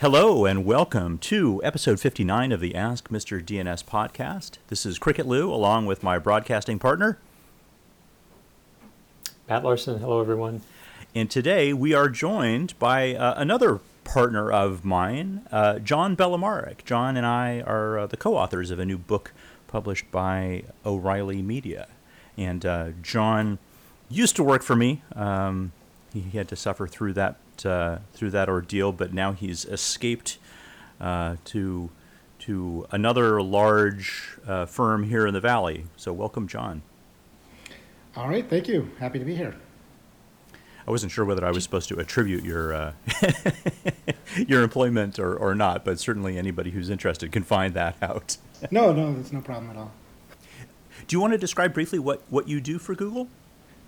Hello and welcome to episode 59 of the Ask Mr. DNS podcast. This is Cricket Liu along with my broadcasting partner. Matt Larson. Hello, everyone. And today we are joined by uh, another partner of mine, uh, John Belamaric. John and I are uh, the co authors of a new book published by O'Reilly Media. And uh, John used to work for me. Um, he had to suffer through that uh, through that ordeal, but now he's escaped uh, to to another large uh, firm here in the valley. So welcome, John. All right, thank you. Happy to be here. I wasn't sure whether I was supposed to attribute your uh, your employment or, or not, but certainly anybody who's interested can find that out. no, no, that's no problem at all. Do you want to describe briefly what, what you do for Google?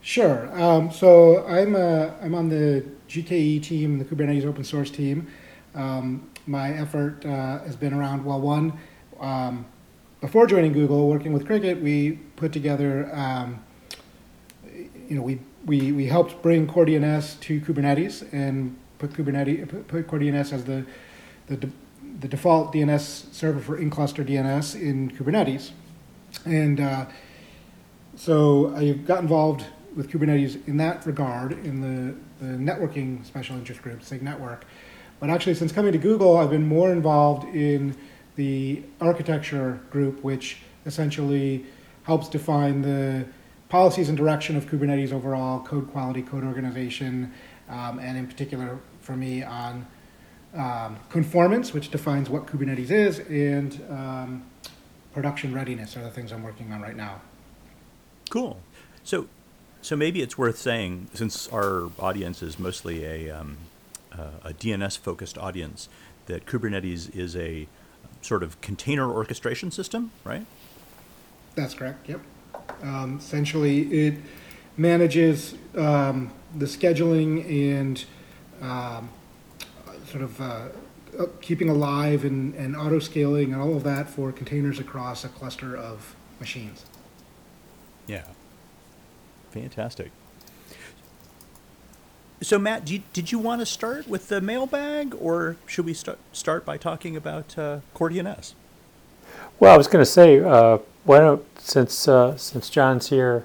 Sure. Um, so I'm uh, I'm on the GKE team, the Kubernetes open source team. Um, my effort uh, has been around well, one um, before joining Google, working with Cricket, we put together, um, you know, we, we we helped bring CoreDNS to Kubernetes and put Kubernetes put, put CoreDNS as the the, de, the default DNS server for in-cluster DNS in Kubernetes, and uh, so I got involved with Kubernetes in that regard in the, the networking special interest group, SIG Network. But actually, since coming to Google, I've been more involved in the architecture group, which essentially helps define the policies and direction of Kubernetes overall, code quality, code organization, um, and in particular for me on um, conformance, which defines what Kubernetes is, and um, production readiness are the things I'm working on right now. Cool. So so maybe it's worth saying, since our audience is mostly a, um, uh, a DNS focused audience, that Kubernetes is a sort of container orchestration system, right? That's correct. Yep. Um, essentially, it manages um, the scheduling and um, sort of uh, keeping alive and, and auto scaling and all of that for containers across a cluster of machines. Yeah. Fantastic. So, Matt, you, did you want to start with the mailbag, or should we start start by talking about uh, CoreDNS? Well, I was going to say, uh, why don't since uh, since John's here,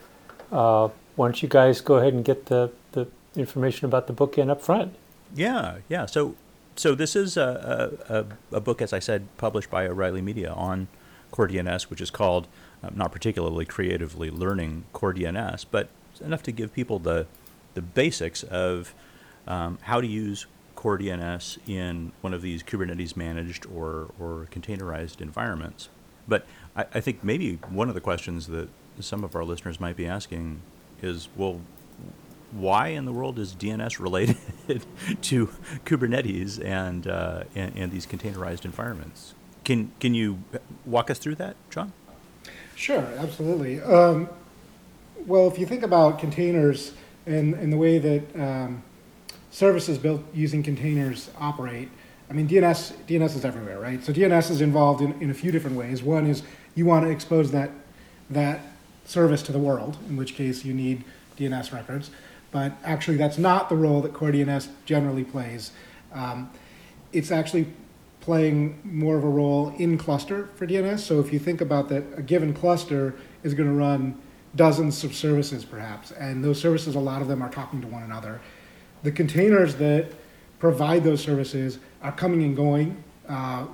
uh, why don't you guys go ahead and get the, the information about the book in up front? Yeah, yeah. So, so this is a, a, a book, as I said, published by O'Reilly Media on CoreDNS, which is called not particularly creatively learning core DNS, but enough to give people the the basics of um, how to use core DNS in one of these Kubernetes managed or, or containerized environments. But I, I think maybe one of the questions that some of our listeners might be asking is, well, why in the world is DNS related to Kubernetes and, uh, and, and these containerized environments? Can can you walk us through that, John? Sure, absolutely. Um, well, if you think about containers and, and the way that um, services built using containers operate, I mean, DNS, DNS is everywhere, right? So DNS is involved in, in a few different ways. One is you want to expose that, that service to the world, in which case you need DNS records. But actually, that's not the role that Core DNS generally plays. Um, it's actually playing more of a role in cluster for DNS. So if you think about that, a given cluster is going to run dozens of services perhaps, and those services, a lot of them are talking to one another. The containers that provide those services are coming and going uh,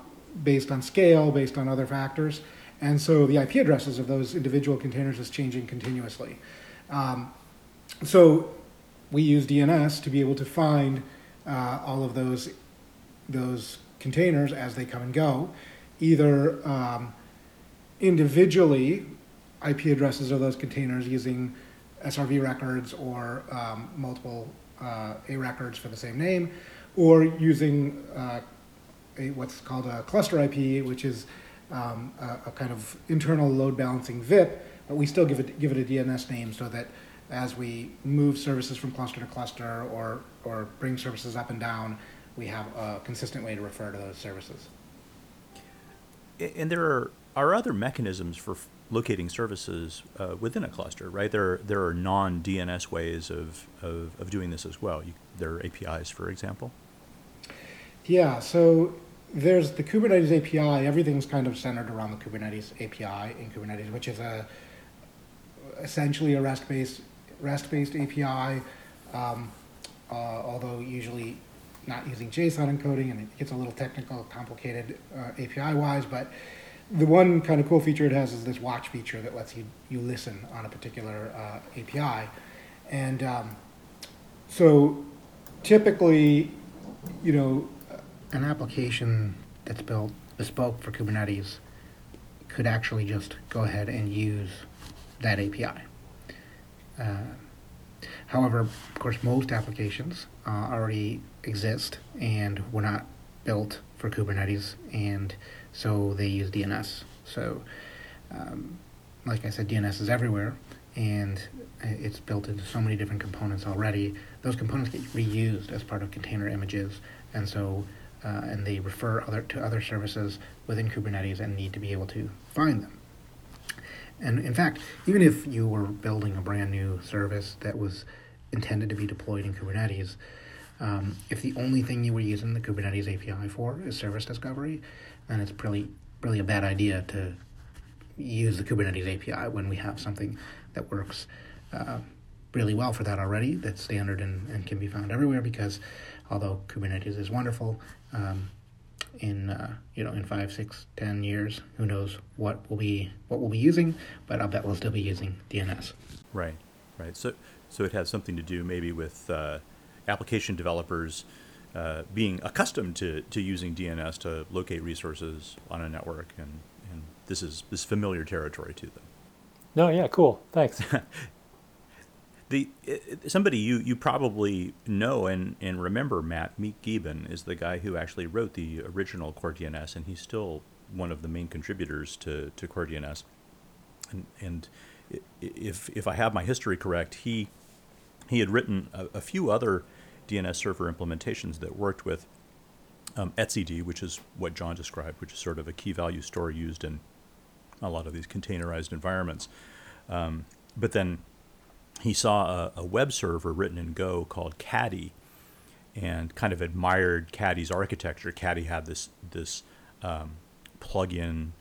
based on scale, based on other factors, and so the IP addresses of those individual containers is changing continuously. Um, so we use DNS to be able to find uh, all of those those containers as they come and go, either um, individually IP addresses of those containers using SRV records or um, multiple uh, A records for the same name, or using uh, a, what's called a cluster IP, which is um, a, a, kind of internal load balancing VIP, but we still give it give it a DNS name so that as we move services from cluster to cluster or or bring services up and down, we have a consistent way to refer to those services. And there are, are other mechanisms for locating services uh, within a cluster, right? There, there are non DNS ways of, of, of, doing this as well. You, there are APIs, for example. Yeah, so there's the Kubernetes API. Everything's kind of centered around the Kubernetes API in Kubernetes, which is a essentially a REST-based REST-based API. Um, uh, although usually not using JSON encoding, and it gets a little technical, complicated uh, API-wise. But the one kind of cool feature it has is this watch feature that lets you you listen on a particular uh, API, and um, so typically, you know, an application that's built bespoke for Kubernetes could actually just go ahead and use that API. Uh, however, of course, most applications uh, already exist and were not built for Kubernetes, and so they use DNS. So, um, like I said, DNS is everywhere, and it's built into so many different components already. Those components get reused as part of container images, and so uh, and they refer other to other services within Kubernetes and need to be able to find them. And in fact, even if you were building a brand new service that was intended to be deployed in Kubernetes, um, if the only thing you were using the Kubernetes API for is service discovery, then it's really, really a bad idea to use the Kubernetes API when we have something that works uh, really well for that already, that's standard and, and can be found everywhere because although Kubernetes is wonderful, um, in uh, you know in five, six, ten years, who knows what we'll be what we'll be using, but I'll bet we'll still be using DNS. Right, right. So, so it has something to do maybe with uh, application developers uh, being accustomed to, to using DNS to locate resources on a network, and, and this is this familiar territory to them. No, yeah, cool. Thanks. The somebody you, you probably know and, and remember Matt Miek Gieben is the guy who actually wrote the original CoreDNS, and he's still one of the main contributors to to CoreDNS. And and if if I have my history correct, he he had written a, a few other DNS server implementations that worked with um, etcd, which is what John described, which is sort of a key value store used in a lot of these containerized environments. Um, but then he saw a, a, web server written in Go called Caddy, and kind of admired Caddy's architecture. Caddy had this this um, plug-in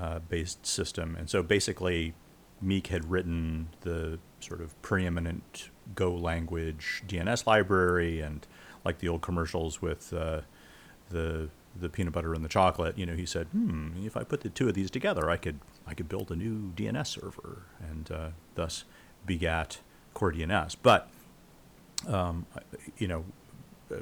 uh, based system, and so basically, Miek had written the sort of preeminent Go language DNS library, and like the old commercials with uh, the the peanut butter and the chocolate. You know, he said, "Hmm, if I put the two of these together, I could I could build a new DNS server," and uh, thus begat CoreDNS. But, um, you know, uh,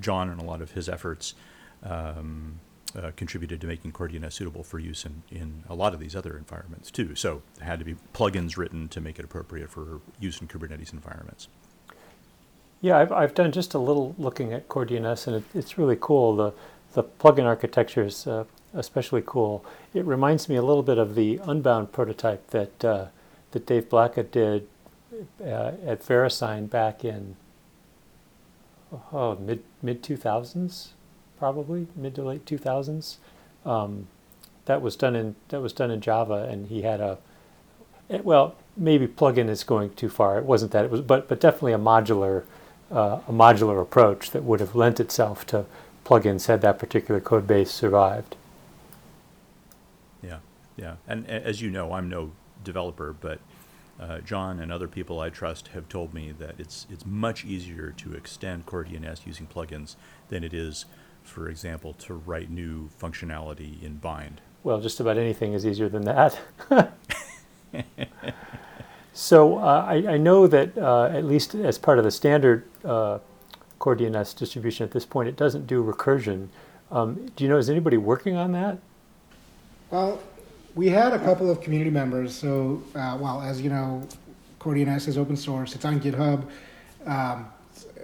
John and a lot of his efforts um, uh, contributed to making CoreDNS suitable for use in, in a lot of these other environments too. So there had to be plugins written to make it appropriate for use in Kubernetes environments. Yeah, I've, I've done just a little looking at CoreDNS, and it, it's really cool. The the plugin architecture is uh, especially cool. It reminds me a little bit of the Unbound prototype that uh, that Dave Blacka did uh, at VeriSign back in oh mid mid two thousands, probably mid to late two thousands. Um, that was done in that was done in Java, and he had a it, well maybe plugin is going too far. It wasn't that it was, but but definitely a modular uh, a modular approach that would have lent itself to plugins had that particular code base survived. Yeah, yeah, and as you know, I'm no developer, but uh, John and other people I trust have told me that it's it's much easier to extend CoreDNS using plugins than it is, for example, to write new functionality in Bind. Well, just about anything is easier than that. so uh, I, I, know that uh, at least as part of the standard uh, CoreDNS distribution at this point, it doesn't do recursion. Um, do you know, is anybody working on that? Well, we had a couple of community members. So, uh, well, as you know, CoreDNS is open source. It's on GitHub, um,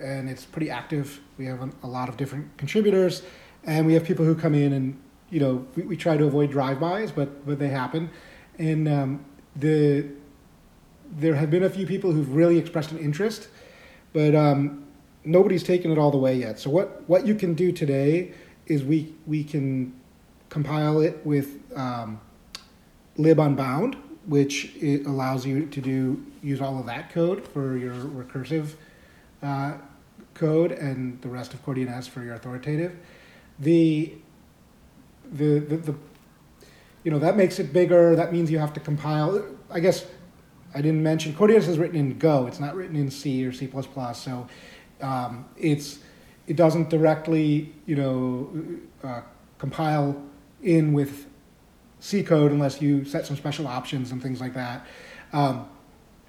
and it's pretty active. We have a, lot of different contributors, and we have people who come in and you know we, we try to avoid drive-bys, but but they happen. And um, the there have been a few people who've really expressed an interest, but um, nobody's taken it all the way yet. So what what you can do today is we we can compile it with um, libunbound, which it allows you to do use all of that code for your recursive uh, code and the rest of CoreDNS for your authoritative. the, the, the, the, you know, that makes it bigger. That means you have to compile. I guess I didn't mention CoreDNS is written in Go. It's not written in C or C++. So um, it's it doesn't directly, you know, uh, compile in with C code unless you set some special options and things like that, um,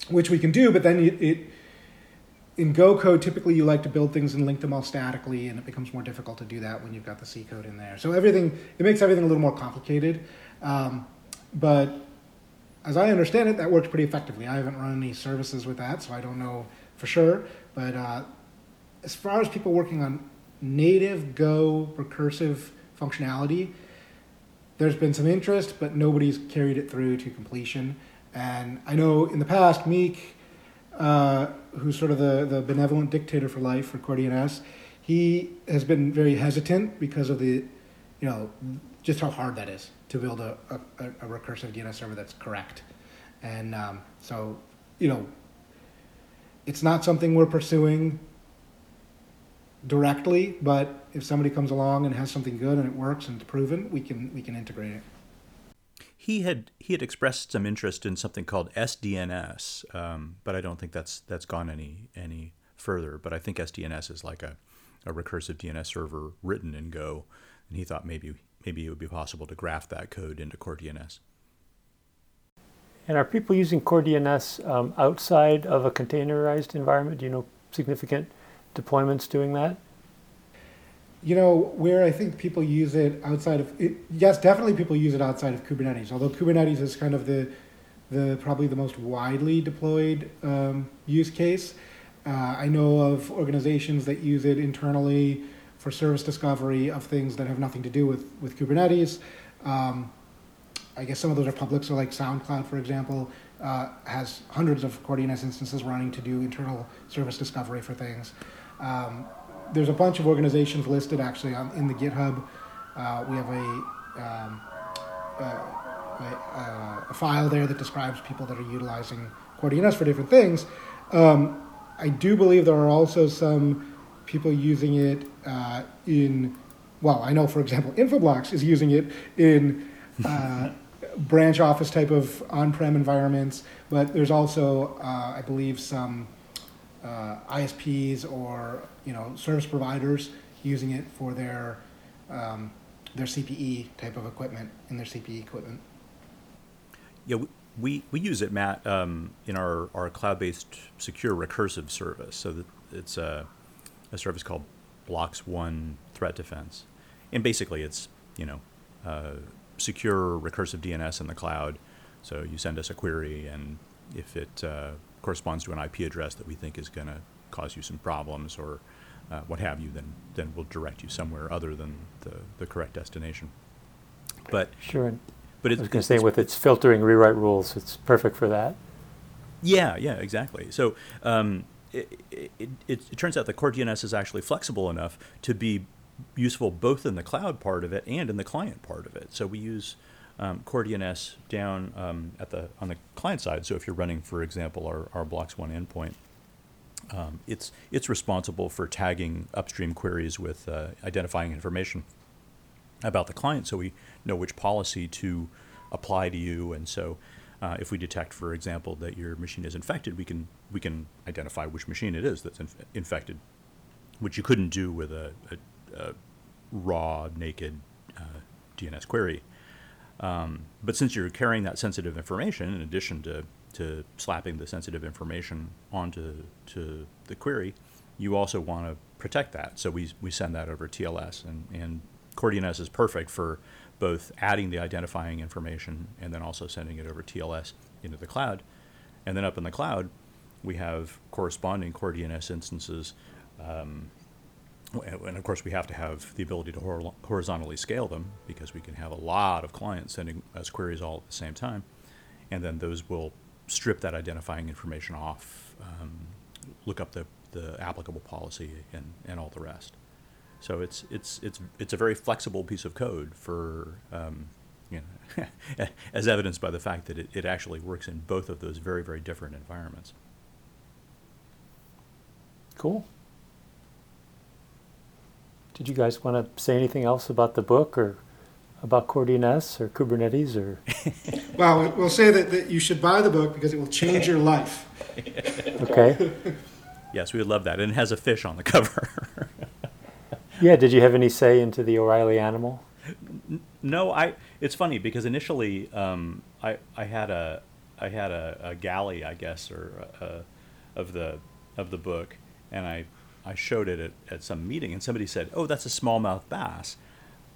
which we can do. But then it, it in Go code, typically you like to build things and link them all statically, and it becomes more difficult to do that when you've got the C code in there. So everything it makes everything a little more complicated. Um, but as I understand it, that works pretty effectively. I haven't run any services with that, so I don't know for sure. But uh, as far as people working on native Go recursive functionality, there's been some interest, but nobody's carried it through to completion. And I know in the past, Miek, uh, who's sort of the, the benevolent dictator for life for CoreDNS, he has been very hesitant because of the, you know, just how hard that is to build a, a, a recursive DNS server that's correct. And um, so, you know, it's not something we're pursuing directly, but if somebody comes along and has something good and it works and it's proven, we can we can integrate it. He had he had expressed some interest in something called SDNS, um, but I don't think that's that's gone any any further. But I think SDNS is like a, a recursive DNS server written in Go, and he thought maybe maybe it would be possible to graft that code into core DNS. And are people using CoreDNS um, outside of a containerized environment? Do you know significant deployments doing that? You know, where I think people use it outside of it, yes, definitely people use it outside of Kubernetes. Although Kubernetes is kind of the the probably the most widely deployed um, use case. Uh, I know of organizations that use it internally for service discovery of things that have nothing to do with with Kubernetes. Um, I guess some of those are public, so like SoundCloud, for example, uh, has hundreds of CoreDNS instances running to do internal service discovery for things. Um, there's a bunch of organizations listed actually on, in the GitHub. Uh, we have a, um, a, a, a, file there that describes people that are utilizing CoreDNS for different things. Um, I do believe there are also some people using it uh, in, well, I know, for example, Infoblox is using it in uh, branch office type of on-prem environments, but there's also, uh, I believe, some uh, ISPs or you know service providers using it for their um, their CPE type of equipment in their CPE equipment. Yeah, we, we use it, Matt, um, in our, our cloud-based secure recursive service. So it's a, a service called BloxOne Threat Defense, and basically it's you know uh, secure recursive DNS in the cloud. So you send us a query, and if it uh, corresponds to an IP address that we think is going to cause you some problems or uh, what have you, then then we'll direct you somewhere other than the, the correct destination. But sure, but I was going to say with its filtering rewrite rules, it's perfect for that. Yeah, yeah, exactly. So um, it, it, it, it, turns out that CoreDNS is actually flexible enough to be useful both in the cloud part of it and in the client part of it. So we use um, CoreDNS down um, at the on the client side. So if you're running, for example, our, our BloxOne endpoint, um, it's it's responsible for tagging upstream queries with uh, identifying information about the client, so we know which policy to apply to you. And so, uh, if we detect, for example, that your machine is infected, we can we can identify which machine it is that's inf- infected, which you couldn't do with a, a uh, raw, naked uh, DNS query. Um, but since you're carrying that sensitive information, in addition to, to slapping the sensitive information onto to the query, you also want to protect that. So we, we send that over TLS, and, and CoreDNS is perfect for both adding the identifying information and then also sending it over TLS into the cloud. And then up in the cloud, we have corresponding CoreDNS instances um, and of course we have to have the ability to horizontally scale them because we can have a lot of clients sending us queries all at the same time. And then those will strip that identifying information off um, look up the, the applicable policy and, and all the rest. So it's it's it's it's a very flexible piece of code for um, you know, as evidenced by the fact that it, it actually works in both of those very very different environments. Cool did you guys want to say anything else about the book or about CoreDNS or Kubernetes or? Well, we'll say that, that you should buy the book because it will change your life. Okay. Yes, we would love that. And it has a fish on the cover. Yeah. Did you have any say into the O'Reilly animal? no, I. It's funny because initially, um, I I had a I had a, a galley, I guess, or a, of the of the book, and I I showed it at, at some meeting, and somebody said, "Oh, that's a smallmouth bass."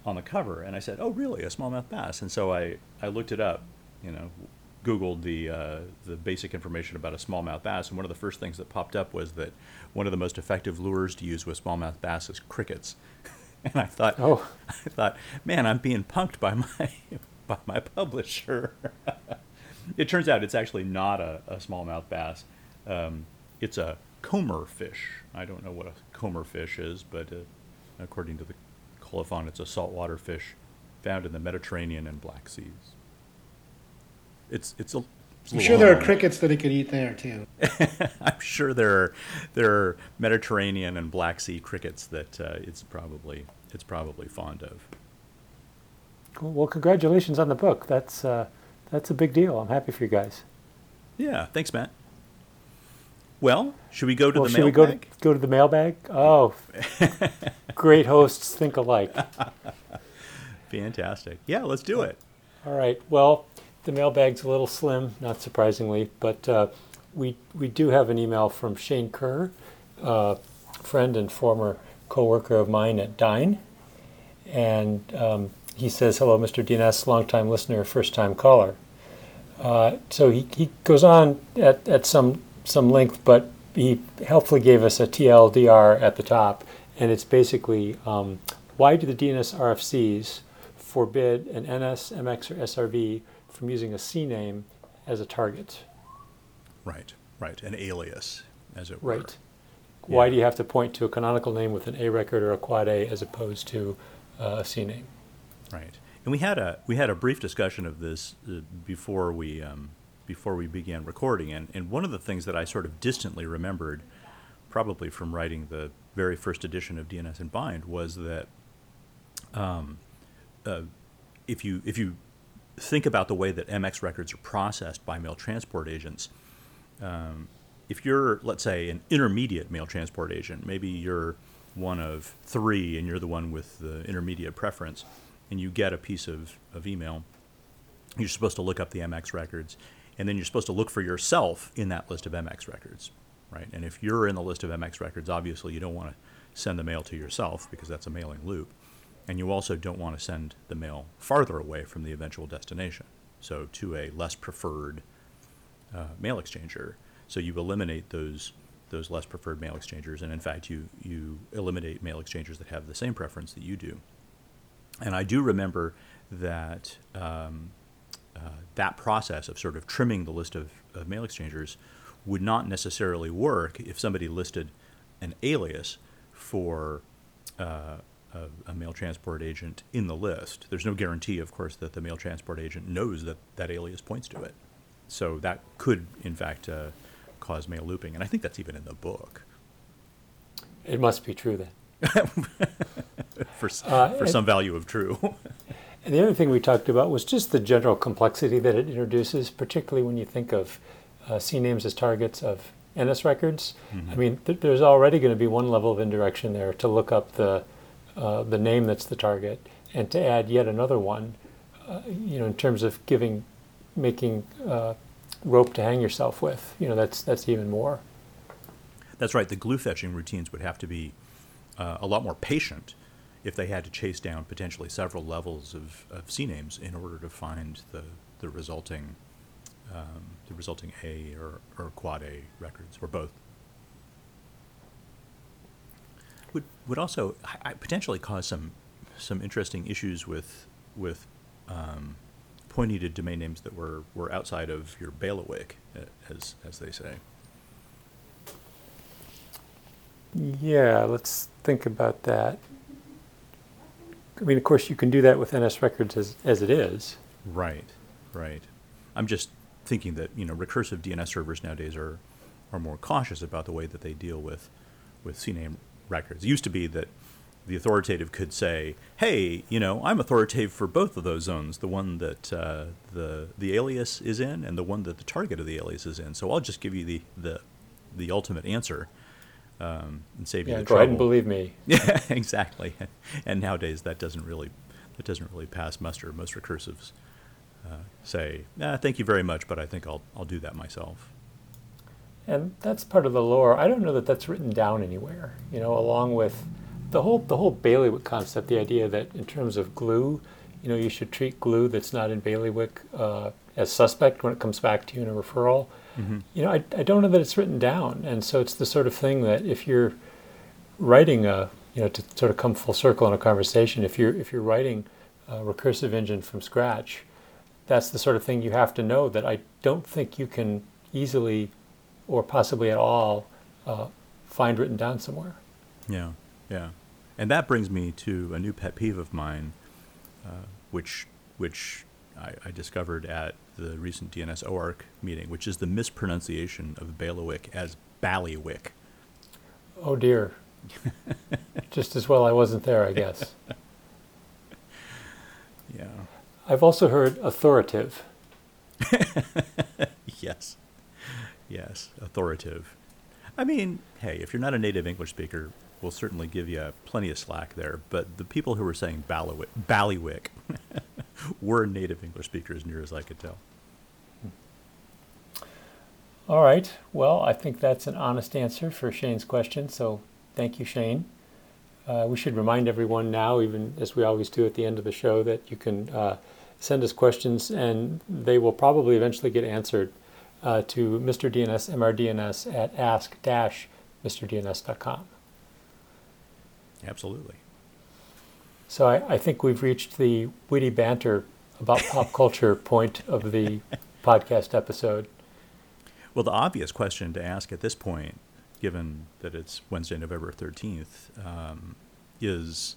on the cover, and I said, "Oh, really? A smallmouth bass?" And so I, I looked it up, you know, Googled the uh, the basic information about a smallmouth bass, and one of the first things that popped up was that one of the most effective lures to use with smallmouth bass is crickets. and I thought, Oh. I thought, man, I'm being punked by my by my publisher. it turns out it's actually not a, a smallmouth bass. Um, it's a comber fish. I don't know what a comber fish is, but uh, according to the colophon, it's a saltwater fish found in the Mediterranean and Black Seas. It's it's a. it's a I'm little sure there are crickets that it could eat there too. I'm sure there are there are Mediterranean and Black Sea crickets that uh, it's probably it's probably fond of. Cool. Well, congratulations on the book. That's uh, that's a big deal. I'm happy for you guys. Yeah, thanks, Matt. Well, should we go to well, the should we go to, go to the mailbag? Oh, great hosts think alike. Fantastic. Yeah, let's do it. All right. Well, the mailbag's a little slim, not surprisingly, but uh, we we do have an email from Shane Kerr, uh, friend and former coworker of mine at Dyn, and um, he says, "Hello, Mr. DNS, longtime listener, first-time caller." Uh, so he, he goes on at, at some some length, but he helpfully gave us a TLDR at the top, and it's basically um, why do the DNS RFCs forbid an NS, MX, or SRV from using a CNAME as a target? Right, right. An alias, as it were. Right. Why do you have to point to a canonical name with an A record or a quad A as opposed to uh, a CNAME? Right. And we had a we had a brief discussion of this uh, before we um, before we began recording, and, and one of the things that I sort of distantly remembered, probably from writing the very first edition of DNS and Bind, was that um, uh, if you if you think about the way that MX records are processed by mail transport agents, um, if you're let's say an intermediate mail transport agent, maybe you're one of three and you're the one with the intermediate preference, and you get a piece of, of email, you're supposed to look up the MX records, and then you're supposed to look for yourself in that list of MX records, right? And if you're in the list of MX records, obviously you don't want to send the mail to yourself because that's a mailing loop. And you also don't want to send the mail farther away from the eventual destination, so to a less preferred uh, mail exchanger. So you eliminate those those less preferred mail exchangers, and in fact, you you eliminate mail exchangers that have the same preference that you do. And I do remember that um, that process of sort of trimming the list of, of mail exchangers would not necessarily work if somebody listed an alias for uh, a, a mail transport agent in the list. There's no guarantee, of course, that the mail transport agent knows that that alias points to it. So that could, in fact, uh, cause mail looping. And I think that's even in the book It must be true then. for, Uh, for some value of true. And the other thing we talked about was just the general complexity that it introduces, particularly when you think of uh, CNAMEs as targets of NS records. I mean, th- there's already going to be one level of indirection there to look up the uh, the name that's the target, and to add yet another one. Uh, you know, in terms of giving, making uh, rope to hang yourself with. You know, that's that's even more. That's right. The glue fetching routines would have to be uh, a lot more patient if they had to chase down potentially several levels of, of CNAMEs in order to find the, the resulting um, the resulting A or, or quad A records or both. Would would also I- potentially cause some some interesting issues with with um, to domain names that were, were outside of your bailiwick, as as they say. Yeah, let's think about that. I mean, of course, you can do that with NS records as, as it is. Right, right. I'm just thinking that you know recursive DNS servers nowadays are are more cautious about the way that they deal with with CNAME records. It used to be that the authoritative could say, "Hey, you know, I'm authoritative for both of those zones, the one that uh, the the alias is in, and the one that the target of the alias is in. So I'll just give you the the, the ultimate answer um, and save you Yeah, the go trouble." ahead and believe me. Yeah, exactly. And nowadays that doesn't really that doesn't really pass muster. Most recursives uh, say, nah, "Thank you very much, but I think I'll I'll do that myself." And that's part of the lore. I don't know that that's written down anywhere. You know, along with the whole the whole bailiwick concept, the idea that in terms of glue, you know, you should treat glue that's not in bailiwick uh, as suspect when it comes back to you in a referral. You know, I, I don't know that it's written down, and so it's the sort of thing that if you're writing a you know to sort of come full circle in a conversation, if you're if you're writing a recursive engine from scratch, that's the sort of thing you have to know that I don't think you can easily or possibly at all uh, find written down somewhere. Yeah, yeah, and that brings me to a new pet peeve of mine, uh, which which I, I discovered at the recent DNS OARC meeting, which is the mispronunciation of bailiwick as ballywick. Oh dear. Just as well I wasn't there, I guess. Yeah. I've also heard authoritative. Yes. Yes. Authoritative. I mean, hey, if you're not a native English speaker, we'll certainly give you plenty of slack there. But the people who were saying ballywick, ballywick were native English speakers, near as I could tell. All right. Well, I think that's an honest answer for Shane's question. So thank you, Shane. Uh, we should remind everyone now, even as we always do at the end of the show, that you can uh, send us questions and they will probably eventually get answered uh, to Mr. DNS, MRDNS at ask-mrdns.com. Absolutely. So I, I think we've reached the witty banter about pop culture point of the podcast episode. Well, the obvious question to ask at this point, given that it's Wednesday, November 13th, um, is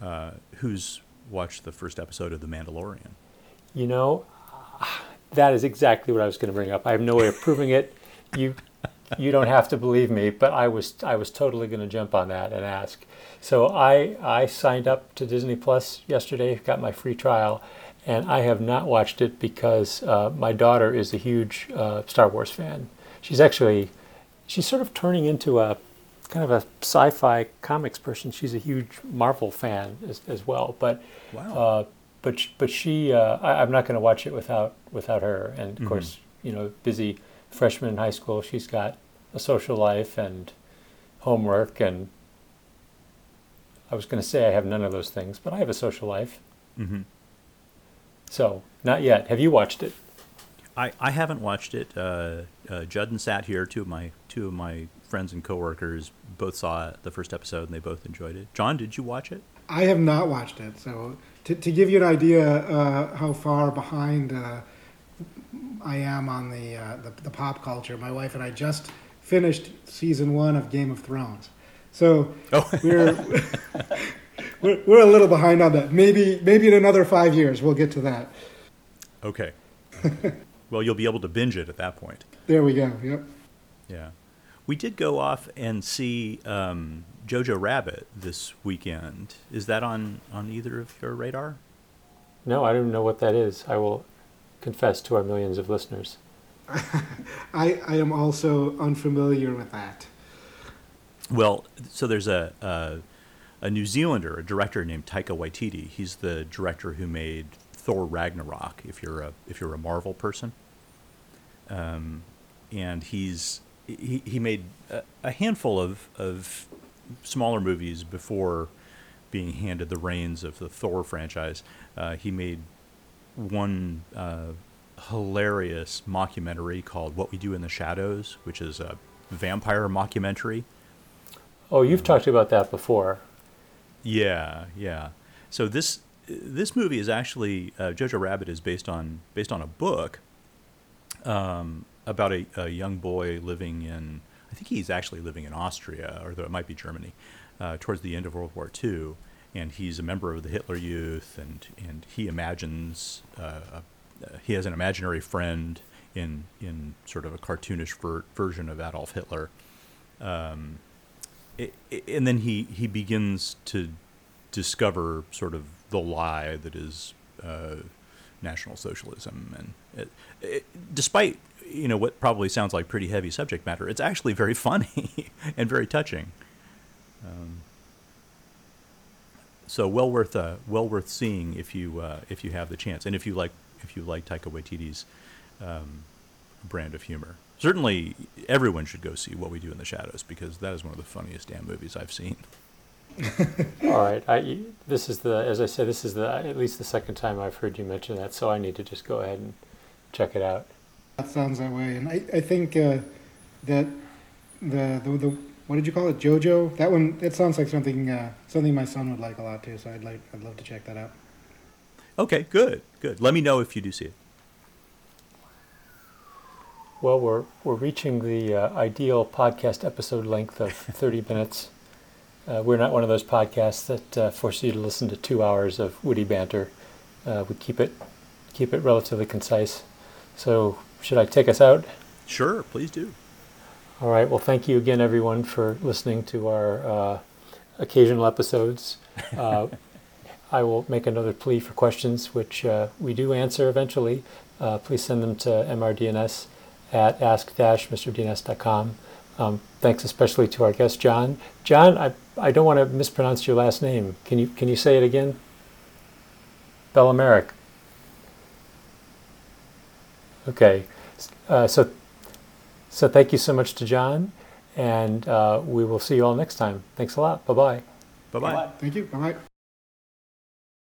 uh, who's watched the first episode of The Mandalorian? You know, that is exactly what I was going to bring up. I have no way of proving it. You you don't have to believe me, but I was I was totally going to jump on that and ask. So I I signed up to Disney Plus yesterday, got my free trial, and I have not watched it because uh, my daughter is a huge uh, Star Wars fan. She's actually she's sort of turning into a kind of a sci-fi comics person. She's a huge Marvel fan as, as well, but Wow. uh, but but she uh, I, I'm not going to watch it without without her. And of Mhm. course, you know, busy freshman in high school, she's got a social life and homework. And I was going to say I have none of those things, but I have a social life. hmm So not yet. Have you watched it? I, I haven't watched it. Uh, uh, Judd and Sat here, two of my two of my friends and coworkers, both saw the first episode and they both enjoyed it. John, did you watch it? I have not watched it, so to, to give you an idea uh, how far behind uh, I am on the, uh, the the pop culture, my wife and I just finished season one of Game of Thrones, so Oh. we're, we're we're a little behind on that. Maybe maybe in another five years we'll get to that. Okay. well, you'll be able to binge it at that point. There we go. Yep. Yeah. We did go off and see um, Jojo Rabbit this weekend. Is that on, on either of your radar? No, I don't know what that is. I will confess to our millions of listeners. I I am also unfamiliar with that. Well, so there's a, a a New Zealander, a director named Taika Waititi. He's the director who made Thor Ragnarok. If you're a if you're a Marvel person, um, and he's he, he made a, a handful of of smaller movies before being handed the reins of the Thor franchise. Uh, he made one uh, hilarious mockumentary called What We Do in the Shadows, which is a vampire mockumentary. Oh, you've talked about that before. Yeah, yeah. So this this movie is actually uh, Jojo Rabbit is based on based on a book um, about a, a young boy living in I think he's actually living in Austria or though it might be Germany uh, towards the end of World War II, and he's a member of the Hitler Youth, and and he imagines uh, a, uh, he has an imaginary friend in in sort of a cartoonish ver- version of Adolf Hitler. Um, i i and then he he begins to discover sort of the lie that is uh, National Socialism, and it, it, despite you know what probably sounds like pretty heavy subject matter, it's actually very funny and very touching. Um, so well worth uh, well worth seeing if you uh, if you have the chance, and if you like if you like Taika Waititi's um, brand of humor. Certainly, everyone should go see What We Do in the Shadows because that is one of the funniest damn movies I've seen. All right, I, this is the, as I said, this is the, at least the second time I've heard you mention that, so I need to just go ahead and check it out. That sounds that way, and I, I think uh, that the, the the what did you call it, JoJo? That one, it sounds like something uh, something my son would like a lot too. So I'd like I'd love to check that out. Okay, good, good. Let me know if you do see it. Well, we're, we're reaching the uh, ideal podcast episode length of 30 minutes. Uh, we're not one of those podcasts that uh, force you to listen to two hours of witty banter. Uh, we keep it keep it relatively concise. So, should I take us out? Sure, please do. All right. Well, thank you again, everyone, for listening to our uh, occasional episodes. Uh, I will make another plea for questions, which uh, we do answer eventually. Uh, please send them to mrdns at ask-mrdns.com. Um, thanks especially to our guest, John. John, I, I don't want to mispronounce your last name. Can you can you say it again? Belamaric. Okay. Uh, so so thank you so much to John, and uh, we will see you all next time. Thanks a lot. Bye bye. Bye bye. Thank you. Bye bye.